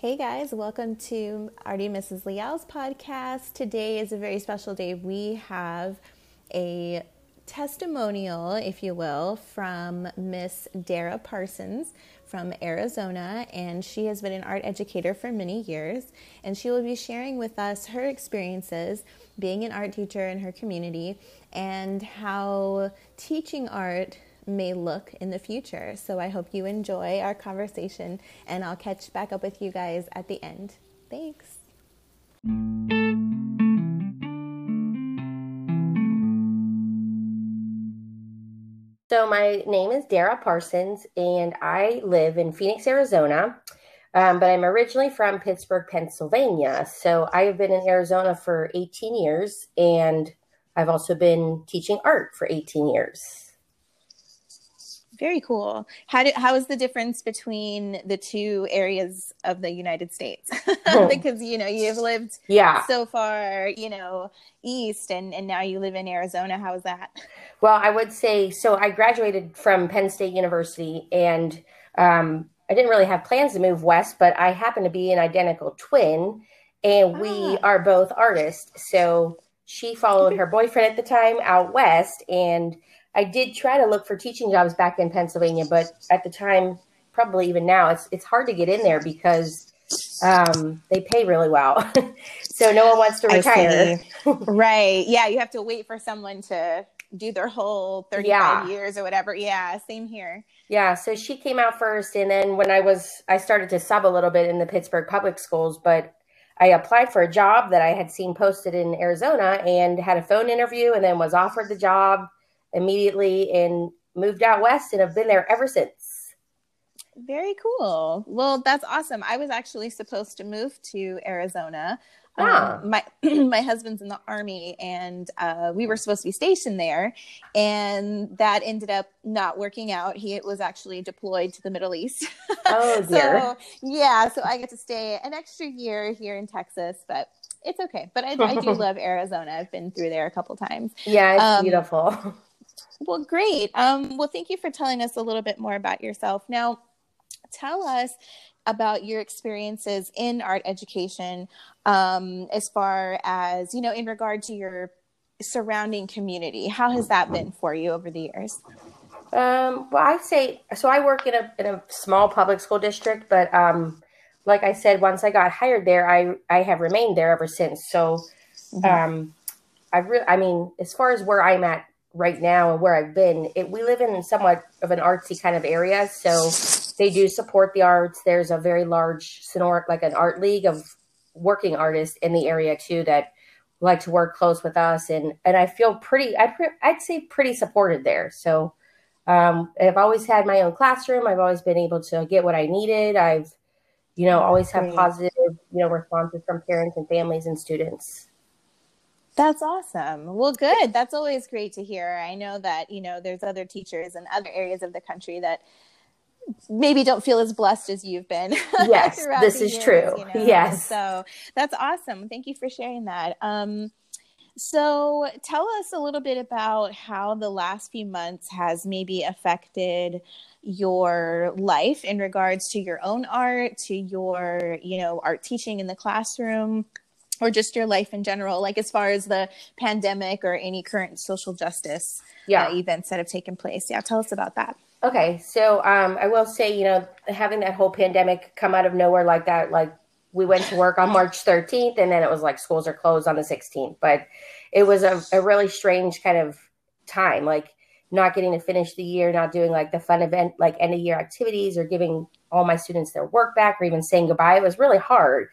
Hey guys, welcome to Artie Mrs. Liao's podcast. Today is a very special day. We have a testimonial, if you will, from Miss Dara Parsons from Arizona, and she has been an art educator for many years. And she will be sharing with us her experiences being an art teacher in her community and how teaching art may look in the future. So I hope you enjoy our conversation, and I'll catch back up with you guys at the end. Thanks. So, my name is Dara Parsons, and I live in Phoenix, Arizona. Um, but I'm originally from Pittsburgh, Pennsylvania. So, I have been in Arizona for 18 years, and I've also been teaching art for 18 years. Very cool. How do, how is the difference between the two areas of the United States? because you know you've lived yeah so far, you know, east, and and now you live in Arizona. How is that? Well, I would say so. I graduated from Penn State University, and um, I didn't really have plans to move west, but I happen to be an identical twin, and we ah. are both artists. So she followed her boyfriend at the time out west, and I did try to look for teaching jobs back in Pennsylvania, but at the time, probably even now, it's it's hard to get in there because um, they pay really well. so no one wants to retire. right. Yeah, you have to wait for someone to do their whole 35 yeah. years or whatever. Yeah, same here. Yeah, so she came out first and then when I was I started to sub a little bit in the Pittsburgh public schools, but I applied for a job that I had seen posted in Arizona and had a phone interview and then was offered the job immediately and moved out west and have been there ever since. Very cool. Well, that's awesome. I was actually supposed to move to Arizona. Ah. Um, my my husband's in the army, and uh, we were supposed to be stationed there, and that ended up not working out. He was actually deployed to the Middle East. Oh dear. so yeah, so I get to stay an extra year here in Texas, but it's okay. But I, I do love Arizona. I've been through there a couple times. Yeah, it's um, beautiful. Well, great. Um, well, thank you for telling us a little bit more about yourself. Now, tell us about your experiences in art education um, as far as, you know, in regard to your surrounding community. How has that been for you over the years? Um, well, I say so. I work in a in a small public school district, but um, like I said, once I got hired there, I I have remained there ever since. So, mm-hmm. um, I really, I mean, as far as where I'm at right now and where I've been, it, we live in somewhat of an artsy kind of area. So they do support the arts. There's a very large sonor, like an art league of working artists in the area too that like to work close with us. And, and I feel pretty, I I'd say pretty supported there. So um, I've always had my own classroom. I've always been able to get what I needed. I've, you know, always have positive, you know, responses from parents and families and students. That's awesome. Well, good. That's always great to hear. I know that, you know, there's other teachers in other areas of the country that maybe don't feel as blessed as you've been. Yes, this is years, true. You know? Yes. So that's awesome. Thank you for sharing that. Um, so tell us a little bit about how the last few months has maybe affected your life in regards to your own art, to your, you know, art teaching in the classroom or just your life in general, like as far as the pandemic or any current social justice yeah. uh, events that have taken place. Yeah, tell us about that. Okay, so um, I will say, you know, having that whole pandemic come out of nowhere like that, like we went to work on March 13th, and then it was like schools are closed on the 16th. But it was a, a really strange kind of time, like not getting to finish the year, not doing like the fun event, like end of year activities, or giving all my students their work back, or even saying goodbye. It was really hard,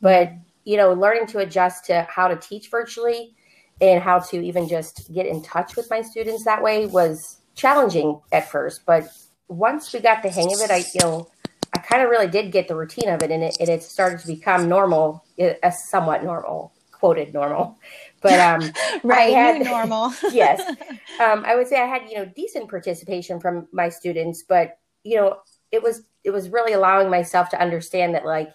but you know, learning to adjust to how to teach virtually and how to even just get in touch with my students that way was challenging at first. But once we got the hang of it, I, you know, I kind of really did get the routine of it and it, and it started to become normal, a uh, somewhat normal, quoted normal. But um, right, I had, normal. yes, um, I would say I had you know decent participation from my students, but you know it was it was really allowing myself to understand that like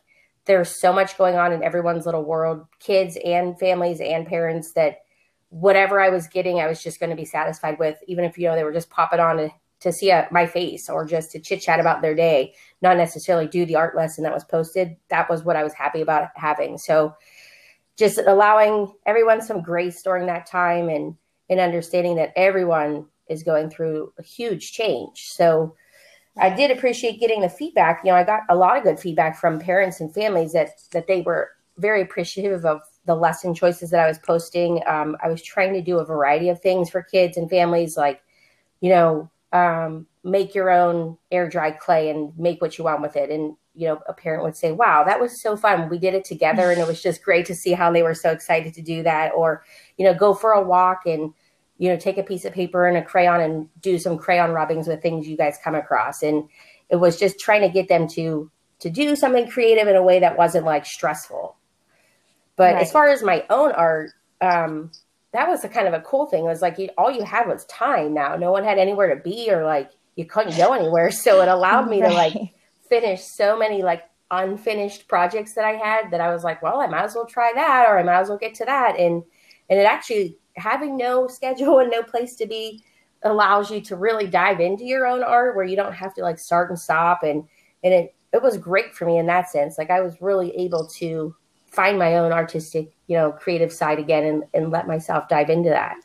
there's so much going on in everyone's little world, kids and families and parents that whatever I was getting, I was just going to be satisfied with, even if, you know, they were just popping on to, to see a, my face or just to chit chat about their day, not necessarily do the art lesson that was posted. That was what I was happy about having. So just allowing everyone some grace during that time and and understanding that everyone is going through a huge change. So I did appreciate getting the feedback. You know, I got a lot of good feedback from parents and families that that they were very appreciative of the lesson choices that I was posting. Um, I was trying to do a variety of things for kids and families, like, you know, um, make your own air dry clay and make what you want with it. And, you know, a parent would say, wow, that was so fun. We did it together. And it was just great to see how they were so excited to do that. Or, you know, go for a walk and, you know, take a piece of paper and a crayon and do some crayon rubbings with things you guys come across. And it was just trying to get them to to do something creative in a way that wasn't like stressful. But right. as far as my own art, um, that was a kind of a cool thing. It was like you, all you had was time now. No one had anywhere to be or like you couldn't go anywhere. So it allowed me right. to like finish so many like unfinished projects that I had that I was like, well, I might as well try that or I might as well get to that. And and it actually having no schedule and no place to be allows you to really dive into your own art where you don't have to like start and stop and and it it was great for me in that sense. Like I was really able to find my own artistic, you know, creative side again and, and let myself dive into that.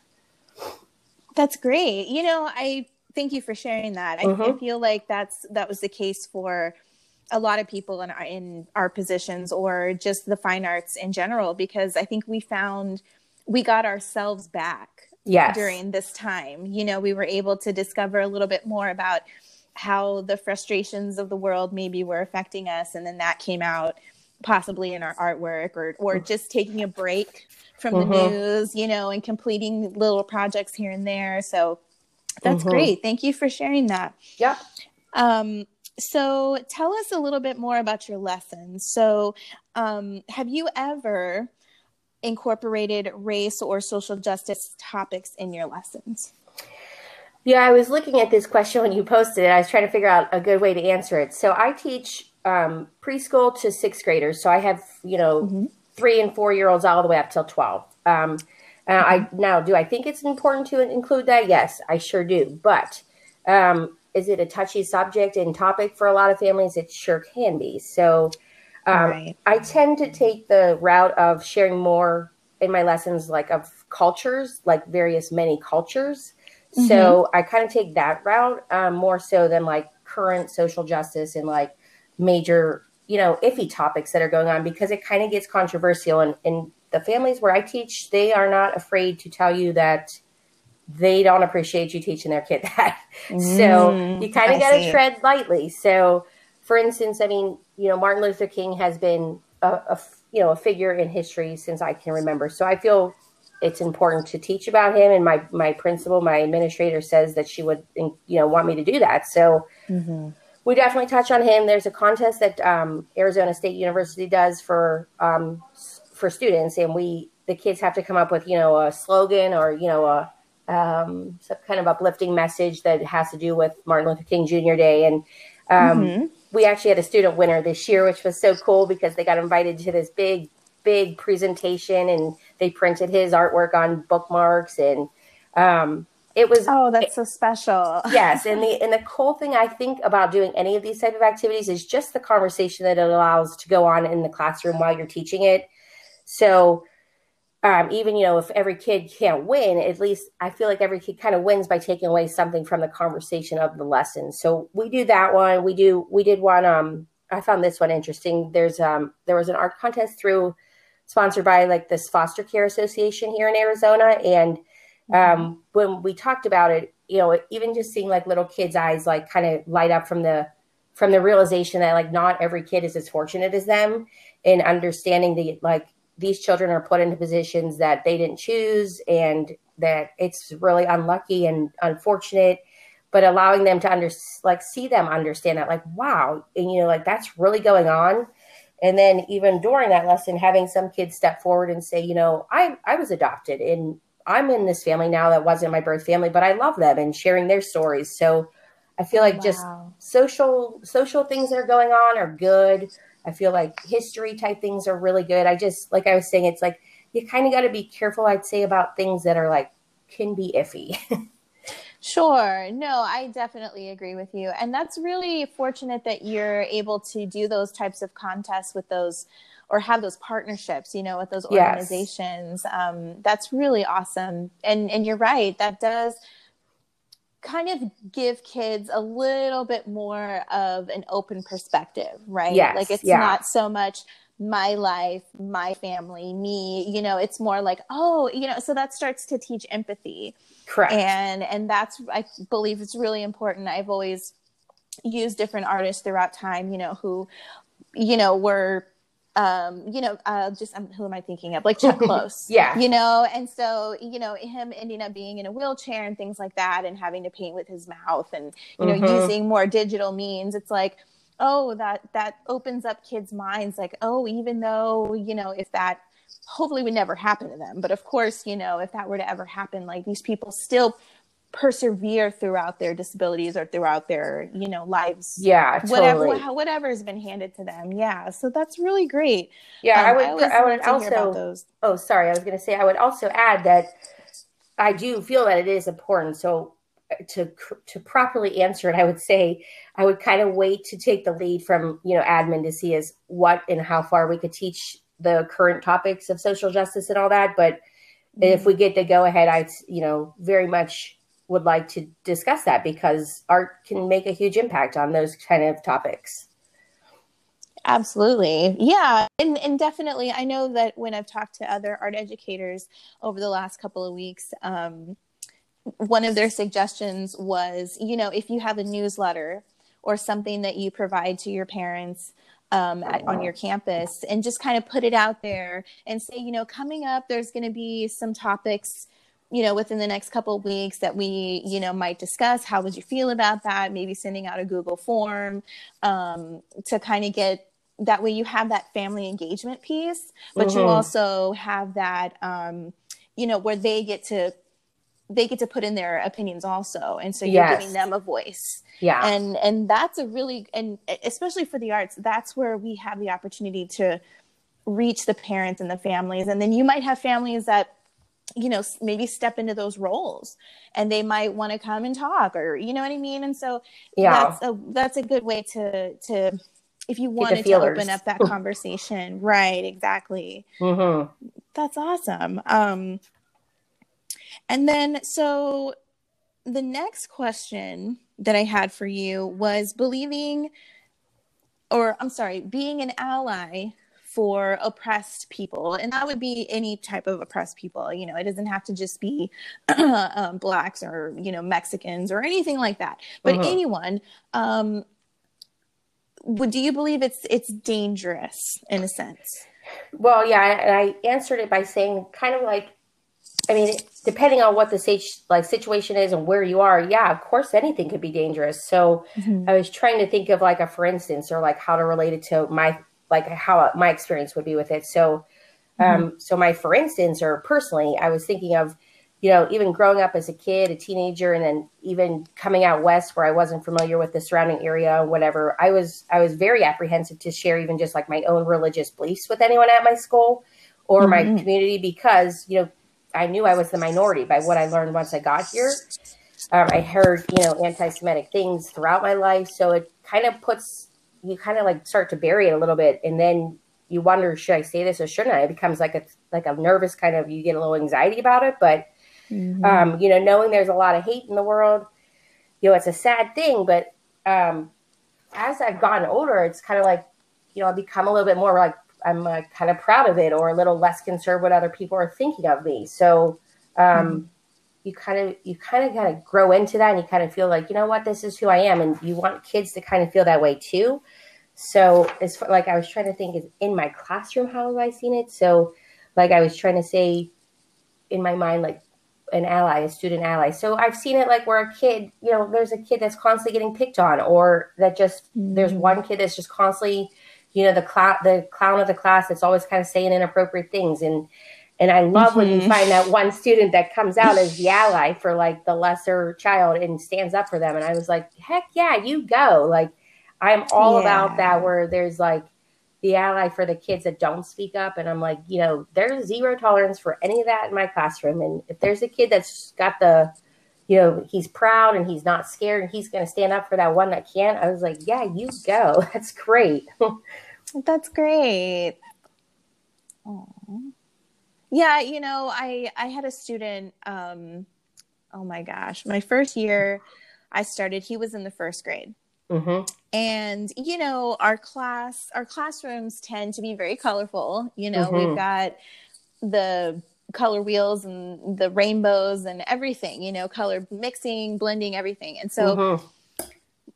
That's great. You know, I thank you for sharing that. Mm-hmm. I, I, feel like that's that was the case for a lot of people in our, in our positions or just the fine arts in general because I think we found we got ourselves back yes. during this time. You know, we were able to discover a little bit more about how the frustrations of the world maybe were affecting us and then that came out possibly in our artwork or or just taking a break from the mm-hmm. news, you know, and completing little projects here and there. So that's mm-hmm. great. Thank you for sharing that. Yeah. Um, so tell us a little bit more about your lessons. So, um, have you ever incorporated race or social justice topics in your lessons? Yeah, I was looking at this question when you posted it. I was trying to figure out a good way to answer it. So I teach um, preschool to sixth graders. So I have, you know, mm-hmm. three and four year olds all the way up till 12. Um, uh, mm-hmm. I now do I think it's important to include that? Yes, I sure do. But um, is it a touchy subject and topic for a lot of families? It sure can be. So um, right. I tend to take the route of sharing more in my lessons, like of cultures, like various many cultures. Mm-hmm. So I kind of take that route um, more so than like current social justice and like major, you know, iffy topics that are going on because it kind of gets controversial. And, and the families where I teach, they are not afraid to tell you that they don't appreciate you teaching their kid that. Mm, so you kind of got to tread lightly. So, for instance, I mean, you know, Martin Luther King has been a, a you know a figure in history since I can remember. So I feel it's important to teach about him. And my my principal, my administrator, says that she would you know want me to do that. So. Mm-hmm we definitely touch on him. There's a contest that um, Arizona State University does for um, for students, and we the kids have to come up with you know a slogan or you know a um, some kind of uplifting message that has to do with Martin Luther King Jr. Day, and um, mm-hmm. We actually had a student winner this year, which was so cool because they got invited to this big big presentation, and they printed his artwork on bookmarks and um, it was oh that's so special. Yes and the and the cool thing i think about doing any of these type of activities is just the conversation that it allows to go on in the classroom while you're teaching it. So um, even you know if every kid can't win at least i feel like every kid kind of wins by taking away something from the conversation of the lesson. So we do that one. We do we did one um i found this one interesting. There's um there was an art contest through sponsored by like this foster care association here in arizona. And um, when we talked about it, you know, even just seeing like little kids' eyes like kind of light up from the from the realization that like not every kid is as fortunate as them, and understanding the like these children are put into positions that they didn't choose, and that it's really unlucky and unfortunate but allowing them to under like see them understand that like wow and you know like that's really going on and then even during that lesson having some kids step forward and say you know i i was adopted and I'm in this family now that wasn't my birth family, but I love them and sharing their stories. So I feel like wow. just social social things that are going on are good. I feel like history type things are really good. I just like I was saying, it's like you kind of got to be careful. I'd say about things that are like can be iffy. Sure. No, I definitely agree with you. And that's really fortunate that you're able to do those types of contests with those or have those partnerships, you know, with those organizations. Yes. Um, that's really awesome. And and you're right. That does kind of give kids a little bit more of an open perspective, right? Yes, like it's yeah. not so much my life, my family, me, you know, it's more like, oh, you know, so that starts to teach empathy. Correct. And and that's I believe it's really important. I've always used different artists throughout time, you know, who you know, were um, you know, uh, just um, who am I thinking of? Like Chuck Close, yeah, you know, and so you know him ending up being in a wheelchair and things like that, and having to paint with his mouth, and you know, mm-hmm. using more digital means. It's like, oh, that that opens up kids' minds. Like, oh, even though you know, if that hopefully would never happen to them, but of course, you know, if that were to ever happen, like these people still persevere throughout their disabilities or throughout their you know lives yeah whatever totally. whatever has been handed to them yeah so that's really great yeah um, i would i, I would also oh sorry i was going to say i would also add that i do feel that it is important so uh, to to properly answer it i would say i would kind of wait to take the lead from you know admin to see as what and how far we could teach the current topics of social justice and all that but mm-hmm. if we get the go ahead i you know very much would like to discuss that because art can make a huge impact on those kind of topics. Absolutely. Yeah. And, and definitely, I know that when I've talked to other art educators over the last couple of weeks, um, one of their suggestions was, you know, if you have a newsletter or something that you provide to your parents um, at, on your campus and just kind of put it out there and say, you know, coming up, there's going to be some topics you know within the next couple of weeks that we you know might discuss how would you feel about that? Maybe sending out a google form um, to kind of get that way you have that family engagement piece but mm-hmm. you also have that um, you know where they get to they get to put in their opinions also. And so you're yes. giving them a voice. Yeah. And and that's a really and especially for the arts that's where we have the opportunity to reach the parents and the families. And then you might have families that you know maybe step into those roles and they might want to come and talk or you know what i mean? And so yeah. that's a that's a good way to to if you wanted to open up that conversation. Right exactly. Mm-hmm. that's awesome. Um and then so the next question that i had for you was believing or i'm sorry being an ally for oppressed people and that would be any type of oppressed people you know it doesn't have to just be um, blacks or you know mexicans or anything like that but uh-huh. anyone um would do you believe it's it's dangerous in a sense well yeah I, I answered it by saying kind of like I mean, depending on what the like situation is and where you are, yeah, of course, anything could be dangerous. So mm-hmm. I was trying to think of like a for instance, or like how to relate it to my like how my experience would be with it. So, um, mm-hmm. so my, for instance, or personally, I was thinking of, you know, even growing up as a kid, a teenager, and then even coming out west where I wasn't familiar with the surrounding area, whatever. I was, I was very apprehensive to share even just like my own religious beliefs with anyone at my school or mm-hmm. my community because, you know, I knew I was the minority by what I learned once I got here. Um, I heard, you know, anti-Semitic things throughout my life, so it kind of puts you kind of like start to bury it a little bit and then you wonder should i say this or shouldn't i? It becomes like a like a nervous kind of you get a little anxiety about it but mm-hmm. um you know knowing there's a lot of hate in the world you know it's a sad thing but um as i've gotten older it's kind of like you know i become a little bit more like i'm uh, kind of proud of it or a little less concerned what other people are thinking of me. So um mm-hmm you kind of you kind of kind of grow into that and you kind of feel like you know what? This is who i am. And you want kids to kind of feel that way too. So it's like i was trying to think is in my classroom how have i seen it? So like i was trying to say in my mind like an ally a student ally. So i've seen it like where a kid you know there's a kid that's constantly getting picked on or that just mm-hmm. there's one kid that's just constantly you know the clown the clown of the class that's always kind of saying inappropriate things. And and I love mm-hmm. when you mm-hmm. find that one student that comes out as the ally for like the lesser child and stands up for them. And I was like, heck yeah, you go. Like, I'm all yeah. about that where there's like the ally for the kids that don't speak up. And I'm like, you know, there's zero tolerance for any of that in my classroom. And if there's a kid that's got the, you know, he's proud and he's not scared and he's going to stand up for that one that can't. I was like, yeah, you go. That's great. That's great. Aww. Yeah, you know, I I had a student. Um, oh my gosh, my first year, I started. He was in the first grade, mm-hmm. and you know, our class, our classrooms tend to be very colorful. You know, mm-hmm. we've got the color wheels and the rainbows and everything. You know, color mixing, blending, everything. And so, mm-hmm.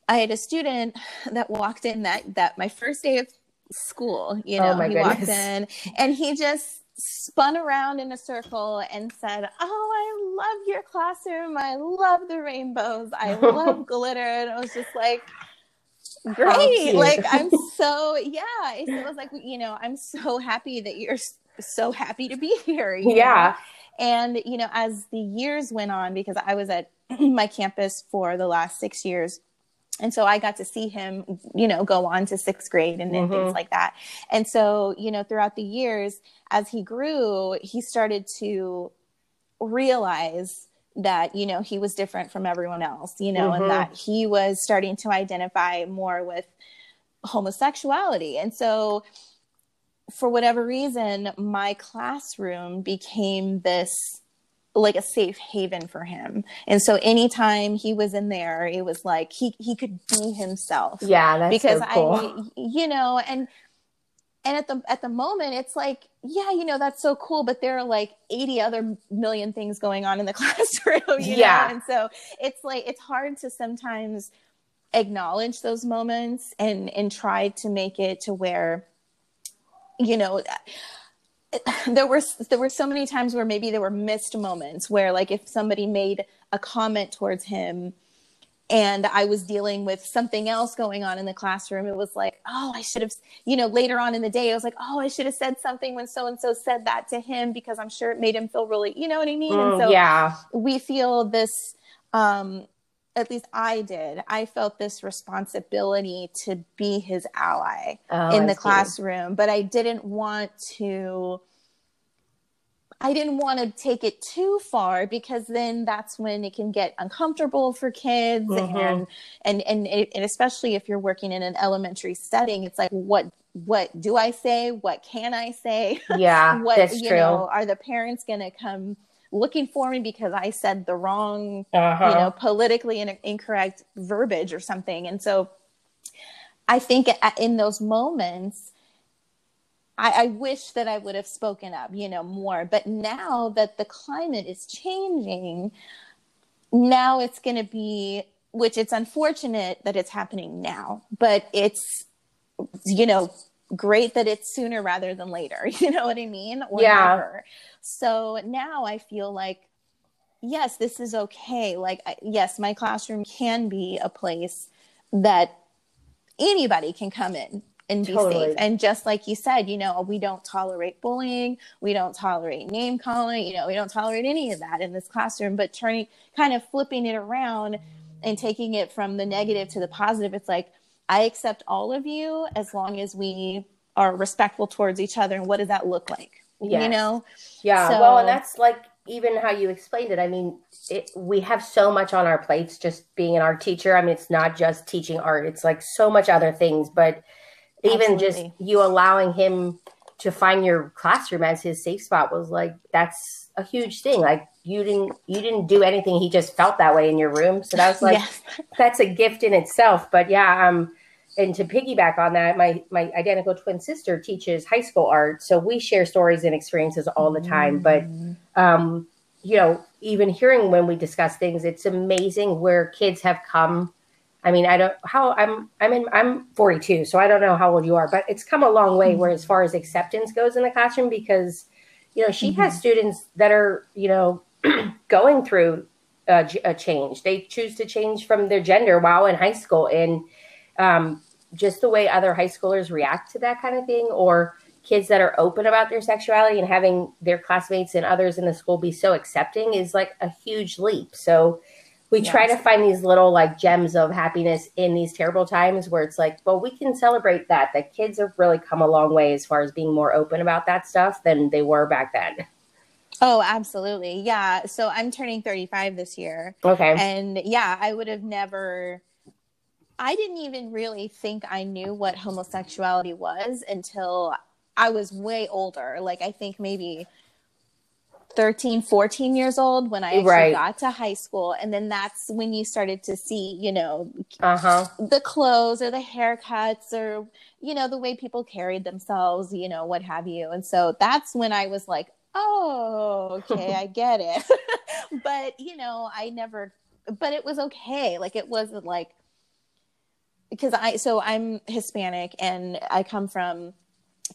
I had a student that walked in that that my first day of school. You oh know, oh he goodness. walked in and he just spun around in a circle and said, Oh, I love your classroom. I love the rainbows. I love glitter. And I was just like, Great. Like, I'm so, yeah. It was like, you know, I'm so happy that you're so happy to be here. yeah. Know? And, you know, as the years went on, because I was at my campus for the last six years, and so I got to see him, you know, go on to sixth grade and, mm-hmm. things like that. And so, you know, throughout the years, as he grew, he started to realize that, you know, he was different from everyone else, you know, mm-hmm. and that he was starting to identify more with homosexuality. And so, for whatever reason, my classroom became this like a safe haven for him. And so anytime he was in there, it was like he he could be himself. Yeah, because so cool. I you know, and and at the at the moment it's like, yeah, you know, that's so cool, but there are like 80 other million things going on in the classroom, yeah. Know? And so it's like it's hard to sometimes acknowledge those moments and and try to make it to where you know there were there were so many times where maybe there were missed moments where like if somebody made a comment towards him and I was dealing with something else going on in the classroom, it was like, oh, I should have, you know, later on in the day, I was like, oh, I should have said something when so and so said that to him because I'm sure it made him feel really, you know what I mean? Mm, and so yeah, we feel this, um, at least I did. I felt this responsibility to be his ally oh, in the classroom, but I didn't want to. I didn't want to take it too far because then that's when it can get uncomfortable for kids mm-hmm. and and and, and especially if you're working in an elementary setting it's like what what do I say what can I say yeah what that's you true. know are the parents going to come looking for me because I said the wrong, uh-huh. you know, politically in- incorrect verbiage or something. And so I think in those moments, I, I, wish that I would have spoken up, you know, more. But now that the climate is changing, now it's going to be, which it's unfortunate that it's happening now, but it's, you know, great that it's sooner rather than later. You know what I mean? Or yeah. Never. So now I feel like, yes, this is okay. Like, yes, my classroom can be a place that anybody can come in and be totally. safe. And just like you said, you know, we don't tolerate bullying, we don't tolerate name calling, you know, we don't tolerate any of that in this classroom. But turning, kind of flipping it around and taking it from the negative to the positive, it's like, I accept all of you as long as we are respectful towards each other. And what does that look like? Yes. You know? Yeah. So, well, and that's like even how you explained it. I mean, it, we have so much on our plates just being an art teacher. I mean, it's not just teaching art, it's like so much other things. But even Absolutely. just you allowing him to find your classroom as his safe spot was like, that's a huge thing. Like, you didn't you didn't do anything he just felt that way in your room so that was like yes. that's a gift in itself but yeah um and to piggyback on that, my my identical twin sister teaches high school art, so we share stories and experiences all the time. But mm. um, you know, even hearing when we discuss things, it's amazing where kids have come. I mean, I don't how I'm I'm in I'm 42, so I don't know how old you are, but it's come a long way. Mm-hmm. Where as far as acceptance goes in the classroom, because you know she mm-hmm. has students that are you know going through a, a change. They choose to change from their gender while in high school, and um, just the way other high schoolers react to that kind of thing, or kids that are open about their sexuality and having their classmates and others in the school be so accepting is like a huge leap. So we yes. try to find these little like gems of happiness in these terrible times where it's like, well, we can celebrate that. That kids have really come a long way as far as being more open about that stuff than they were back then. Oh, absolutely. Yeah. So I'm turning 35 this year. Okay. And yeah, I would have never I didn't even really think I knew what homosexuality was until I was way older. Like I think maybe 13, 14 years old when I actually Right. got to high school. And then that's when you started to see, you know, Uh huh. the clothes or the haircuts or, you know, the way people carried themselves, you know, what have you. And so that's when I was like, oh, okay, I get it. but, you know, I never, but it was okay. Like it wasn't like, because I, so I'm Hispanic and I come from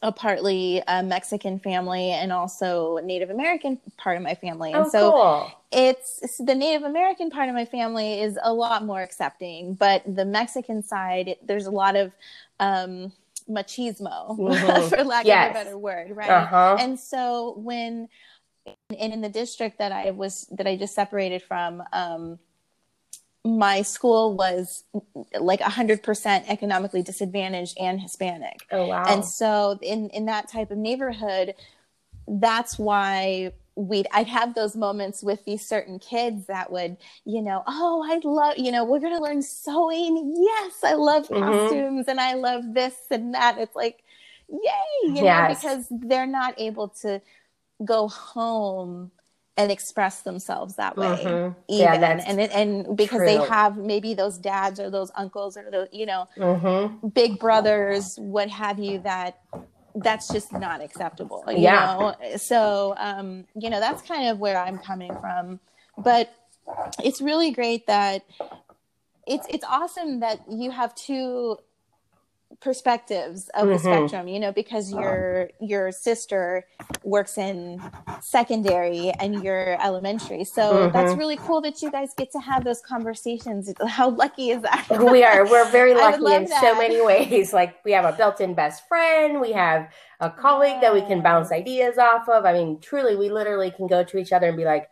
a partly uh, Mexican family and also Native American part of my family. And Oh, so cool. it's, it's the Native American part of my family is a lot more accepting, but the Mexican side, it, there's a lot of um, machismo, Mhm. for lack Yes. of a better word, right? Uh-huh. And so when and in the district that I was that I just separated from, um, my school was like 100% economically disadvantaged and Hispanic. Oh wow. And so in in that type of neighborhood, that's why we'd I'd have those moments with these certain kids that would, you know, oh, I love, you know, we're gonna learn sewing. Yes, I love Mhm. costumes and I love this and that. It's like, yay, you know, because they're not able to go home and express themselves that way Mhm. even Yeah, and it, and because they have maybe those dads or those uncles or those you know mm-hmm. big brothers, what have you, that that's just not acceptable. You Yeah. know? So, um, you know, that's kind of where I'm coming from. But it's really great that it's it's awesome that you have two perspectives of the Mhm. spectrum you know because your your sister works in secondary and you're elementary. So Mhm. that's really cool that you guys get to have those conversations. How lucky is that? We are. We're very lucky in that. so many ways. Like we have a built-in best friend. We have a colleague that we can bounce ideas off of. I mean truly we literally can go to each other and be like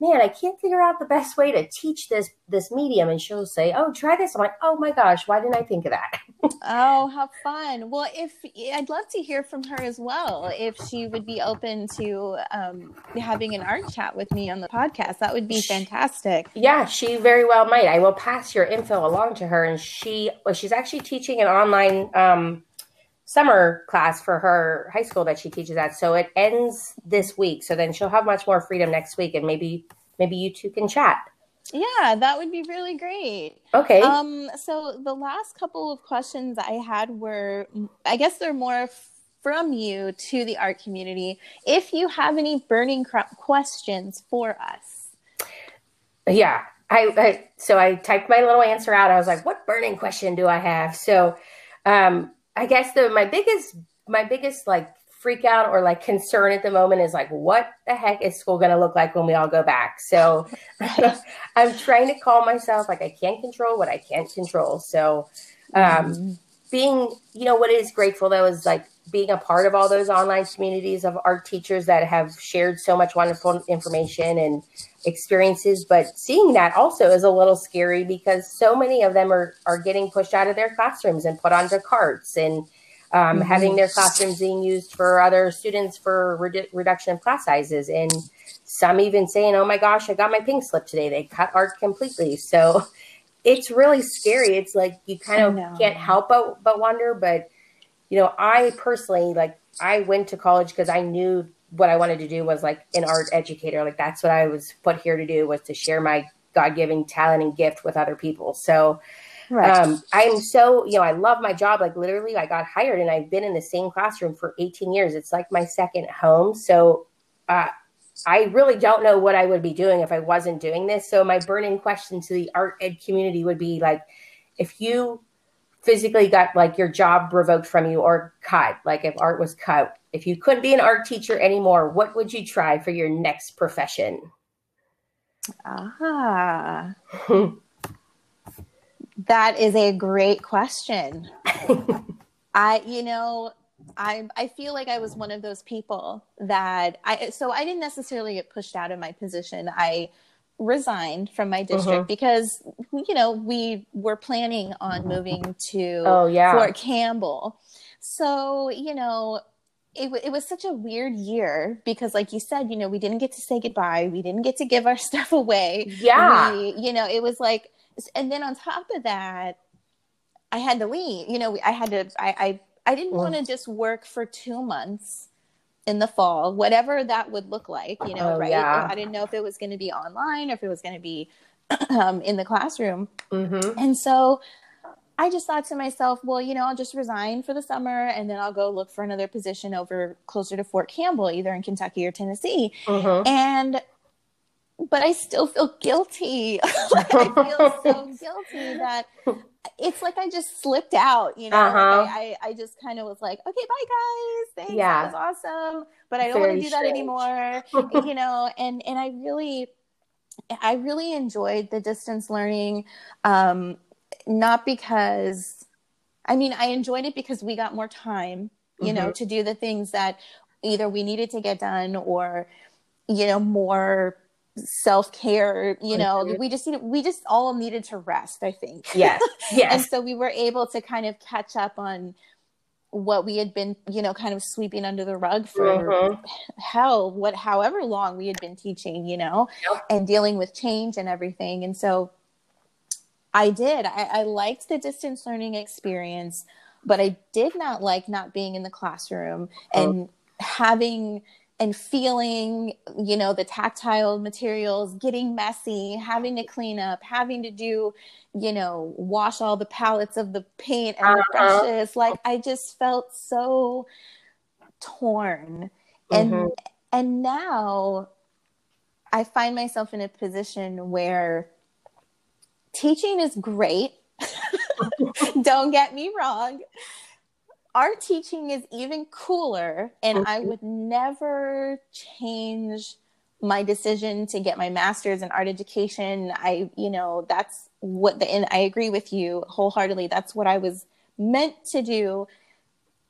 man i can't figure out the best way to teach this this medium. And she'll say oh try this. I'm like oh my gosh why didn't i think of that? Oh, how fun. Well, if I'd love to hear from her as well, if she would be open to um, having an art chat with me on the podcast, that would be fantastic. yeah she very well might. I will pass your info along to her and she well she's actually teaching an online um summer class for her high school that she teaches at so it ends this week so then she'll have much more freedom next week and maybe maybe you two can chat Yeah, that would be really great. okay Um, so the last couple of questions I had were, I guess they're more from you to the art community. If you have any burning cr- questions for us. yeah I, I so i typed my little answer out i was like what burning question do i have so um i guess the my biggest my biggest like freak out or like concern at the moment is like what the heck is school going to look like when we all go back? So i'm trying to call myself like i can't control what i can't control. So um being you know what is grateful though is like being a part of all those online communities of art teachers that have shared so much wonderful information and experiences. But seeing that also is a little scary because so many of them are are getting pushed out of their classrooms and put onto carts and um, Mhm. having their classrooms being used for other students for redu- reduction of class sizes. And some even saying oh my gosh i got my pink slip today. They cut art completely. So it's really scary. It's like you kind of can't help but, but wonder but you know i personally like i went to college because i knew what i wanted to do was like an art educator. Like that's what i was put here to do was to share my god-given talent and gift with other people. So um, i'm so you know i love my job. Like literally i got hired and i've been in the same classroom for 18 years. It's like my second home. So uh, i really don't know what i would be doing if i wasn't doing this. So my burning question to the art ed community would be like if you physically got like your job revoked from you or cut like if art was cut if you couldn't be an art teacher anymore what would you try for your next profession Ah, that is a great question. I, you know, I I feel like I was one of those people that I so I didn't necessarily get pushed out of my position. I resigned from my district Mhm. because you know we were planning on moving to oh yeah Fort Campbell. So, you know, it, it was such a weird year because like you said you know we didn't get to say goodbye we didn't get to give our stuff away Yeah. we, you know it was like and then on top of that i had to leave you know i had to i i, I didn't Mm. want to just work for two months in the fall whatever that would look like you know Oh, right yeah. i didn't know if it was going to be online or if it was going to be um, in the classroom Mm-hmm. and so I just thought to myself, well, you know, I'll just resign for the summer and then I'll go look for another position over closer to Fort Campbell, either in Kentucky or Tennessee. Mm-hmm. And but I still feel guilty. like I feel so guilty that it's like I just slipped out, you know. Uh-huh. I, I I just kind of was like, okay, bye guys. Thanks. Yeah. That was awesome. But I don't want to do that anymore. you know, and and I really I really enjoyed the distance learning. Um, not because I mean, I enjoyed it because we got more time, you know, Mhm. to do the things that either we needed to get done or, you know, more self care. You know, we just you know, we just all needed to rest. I think. Yes. Yes. and so we were able to kind of catch up on what we had been, you know, kind of sweeping under the rug for Mhm. hell, what, however long we had been teaching, you know, Yep. and dealing with change and everything. And so I did. I, I liked the distance learning experience, but I did not like not being in the classroom and having and feeling, you know, the tactile materials getting messy, having to clean up, having to do, you know, wash all the palettes of the paint and the Uh-huh. brushes. Like I just felt so torn. And Mhm. and now I find myself in a position where teaching is great. Don't get me wrong. Art teaching is even cooler, and I would never change my decision to get my master's in art education. I, you know, that's what the, and I agree with you wholeheartedly. That's what I was meant to do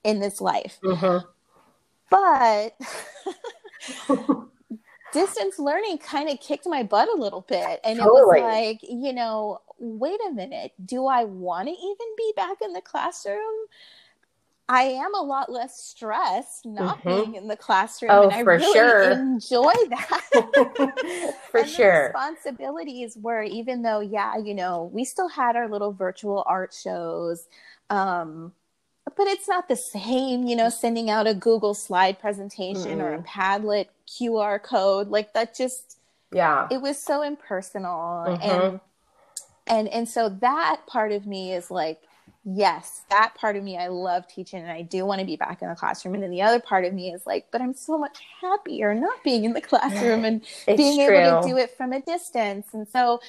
in this life. Mhm. But distance learning kind of kicked my butt a little bit. And Totally. it was like, you know, wait a minute. Do I want to even be back in the classroom? I am a lot less stressed not Mhm. being in the classroom. Oh, and I for really sure. enjoy that. For sure. responsibilities were, even though, yeah, you know, we still had our little virtual art shows. Um, but it's not the same, you know, sending out a Google slide presentation or a Padlet QR code. Like that just, Yeah. it was so impersonal. Mhm. And, and, and so that part of me is like, yes, that part of me, I love teaching and I do want to be back in the classroom. And then the other part of me is like, but I'm so much happier not being in the classroom and It's being true. able to do it from a distance. And so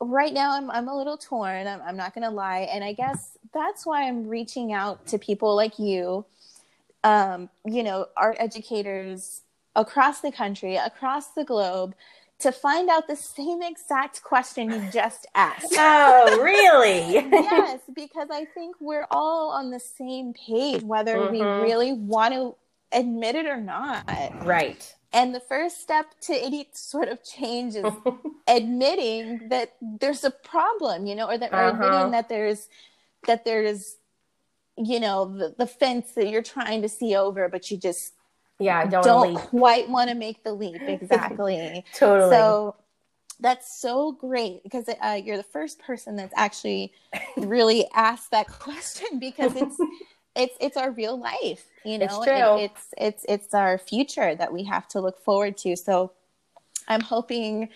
right now I'm, I'm a little torn. I'm, I'm not going to lie. And I guess that's why I'm reaching out to people like you, um, you know, art educators across the country, across the globe, to find out the same exact question you just asked. Oh, really? yes, because I think we're all on the same page, whether we Mhm. really want to admit it or not. right. And the first step to any sort of change is admitting that there's a problem, you know, or that or Uh-huh. admitting that there's that there's you know the, the fence that you're trying to see over, but you just Yeah, I don't, don't, quite want to make the leap. Exactly. Totally. So that's so great because uh, you're the first person that's actually really asked that question because it's it's it's our real life, you know. It's It- it's it's it's our future that we have to look forward to. So I'm hoping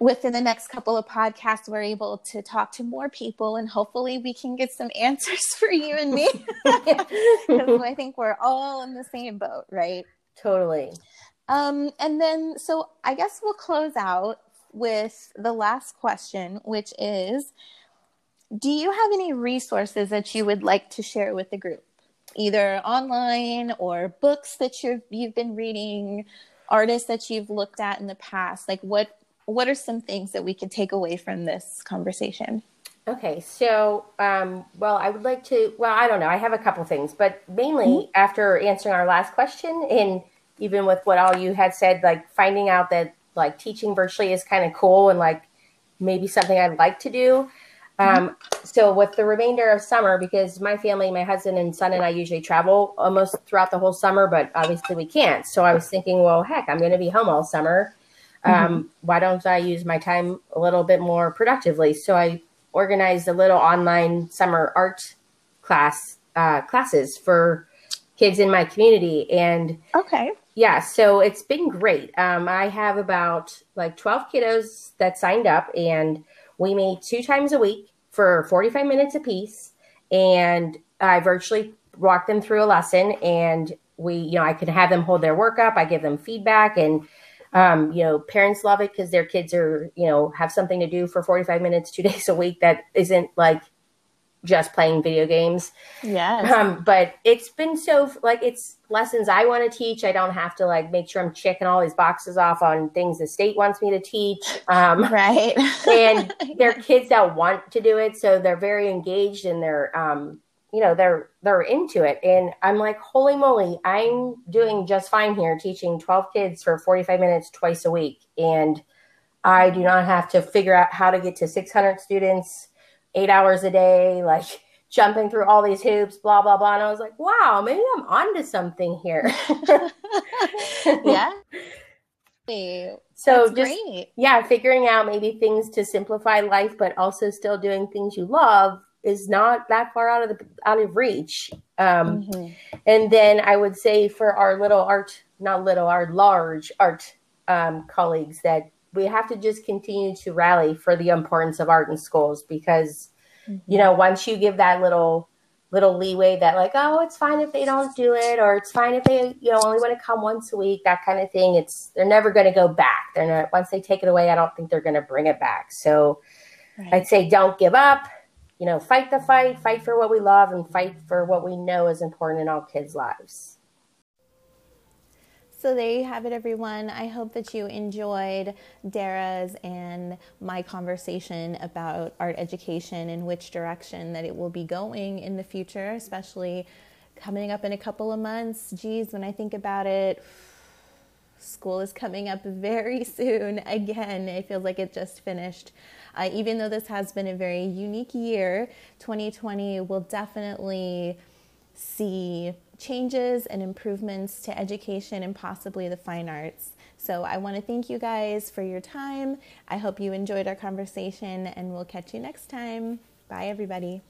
within the next couple of podcasts we're able to talk to more people and hopefully we can get some answers for you and me I think we're all in the same boat, right? totally. Um, and then, so I guess we'll close out with the last question, which is Do you have any resources that you would like to share with the group? Either online or books that you've, you've been reading, artists that you've looked at in the past? Like, what, what are some things that we could take away from this conversation? Okay, so um, well, I would like to. Well, I don't know. I have a couple things, but mainly after answering our last question, and even with what all you had said, like finding out that like teaching virtually is kind of cool and like maybe something I'd like to do. Um, so with the remainder of summer, because my family, my husband and son and I usually travel almost throughout the whole summer, but obviously we can't. So I was thinking, well, heck, I'm going to be home all summer. Um, mm-hmm. Why don't I use my time a little bit more productively? So I organized a little online summer art class uh, classes for kids in my community, and okay, yeah, so it's been great. Um, I have about like 12 kiddos that signed up, and we meet two times a week for 45 minutes apiece. And I virtually walk them through a lesson and we, you know, I can have them hold their work up. I give them feedback and, um, you know, parents love it because their kids are, you know, have something to do for 45 minutes, two days a week that isn't like just playing video games. Yes. Um, but it's been so like it's lessons I want to teach. I don't have to like make sure I'm checking all these boxes off on things the state wants me to teach. Um, right. and they're kids that want to do it, so they're very engaged and they're um, you know they're they're into it. And I'm like, holy moly, I'm doing just fine here teaching 12 kids for 45 minutes twice a week, and I do not have to figure out how to get to 600 students eight hours a day, like jumping through all these hoops, blah, blah, blah. And I was like, wow, maybe I'm onto something here. yeah. So That's just great. yeah, figuring out maybe things to simplify life, but also still doing things you love is not that far out of the out of reach. Um, mm-hmm. And then I would say for our little art, not little, our large art um, colleagues that we have to just continue to rally for the importance of art in schools because mm-hmm. you know once you give that little little leeway that like oh it's fine if they don't do it or it's fine if they you know only want to come once a week that kind of thing it's they're never going to go back they're not once they take it away i don't think they're going to bring it back so right. i'd say don't give up you know fight the fight fight for what we love and fight for what we know is important in all kids lives so there you have it, everyone. I hope that you enjoyed Dara's and my conversation about art education and which direction that it will be going in the future, especially coming up in a couple of months. Geez, when I think about it, school is coming up very soon. Again, it feels like it just finished. Uh, even though this has been a very unique year, 2020 will definitely see changes and improvements to education and possibly the fine arts. So I want to thank you guys for your time. I hope you enjoyed our conversation, and we'll catch you next time. Bye, everybody.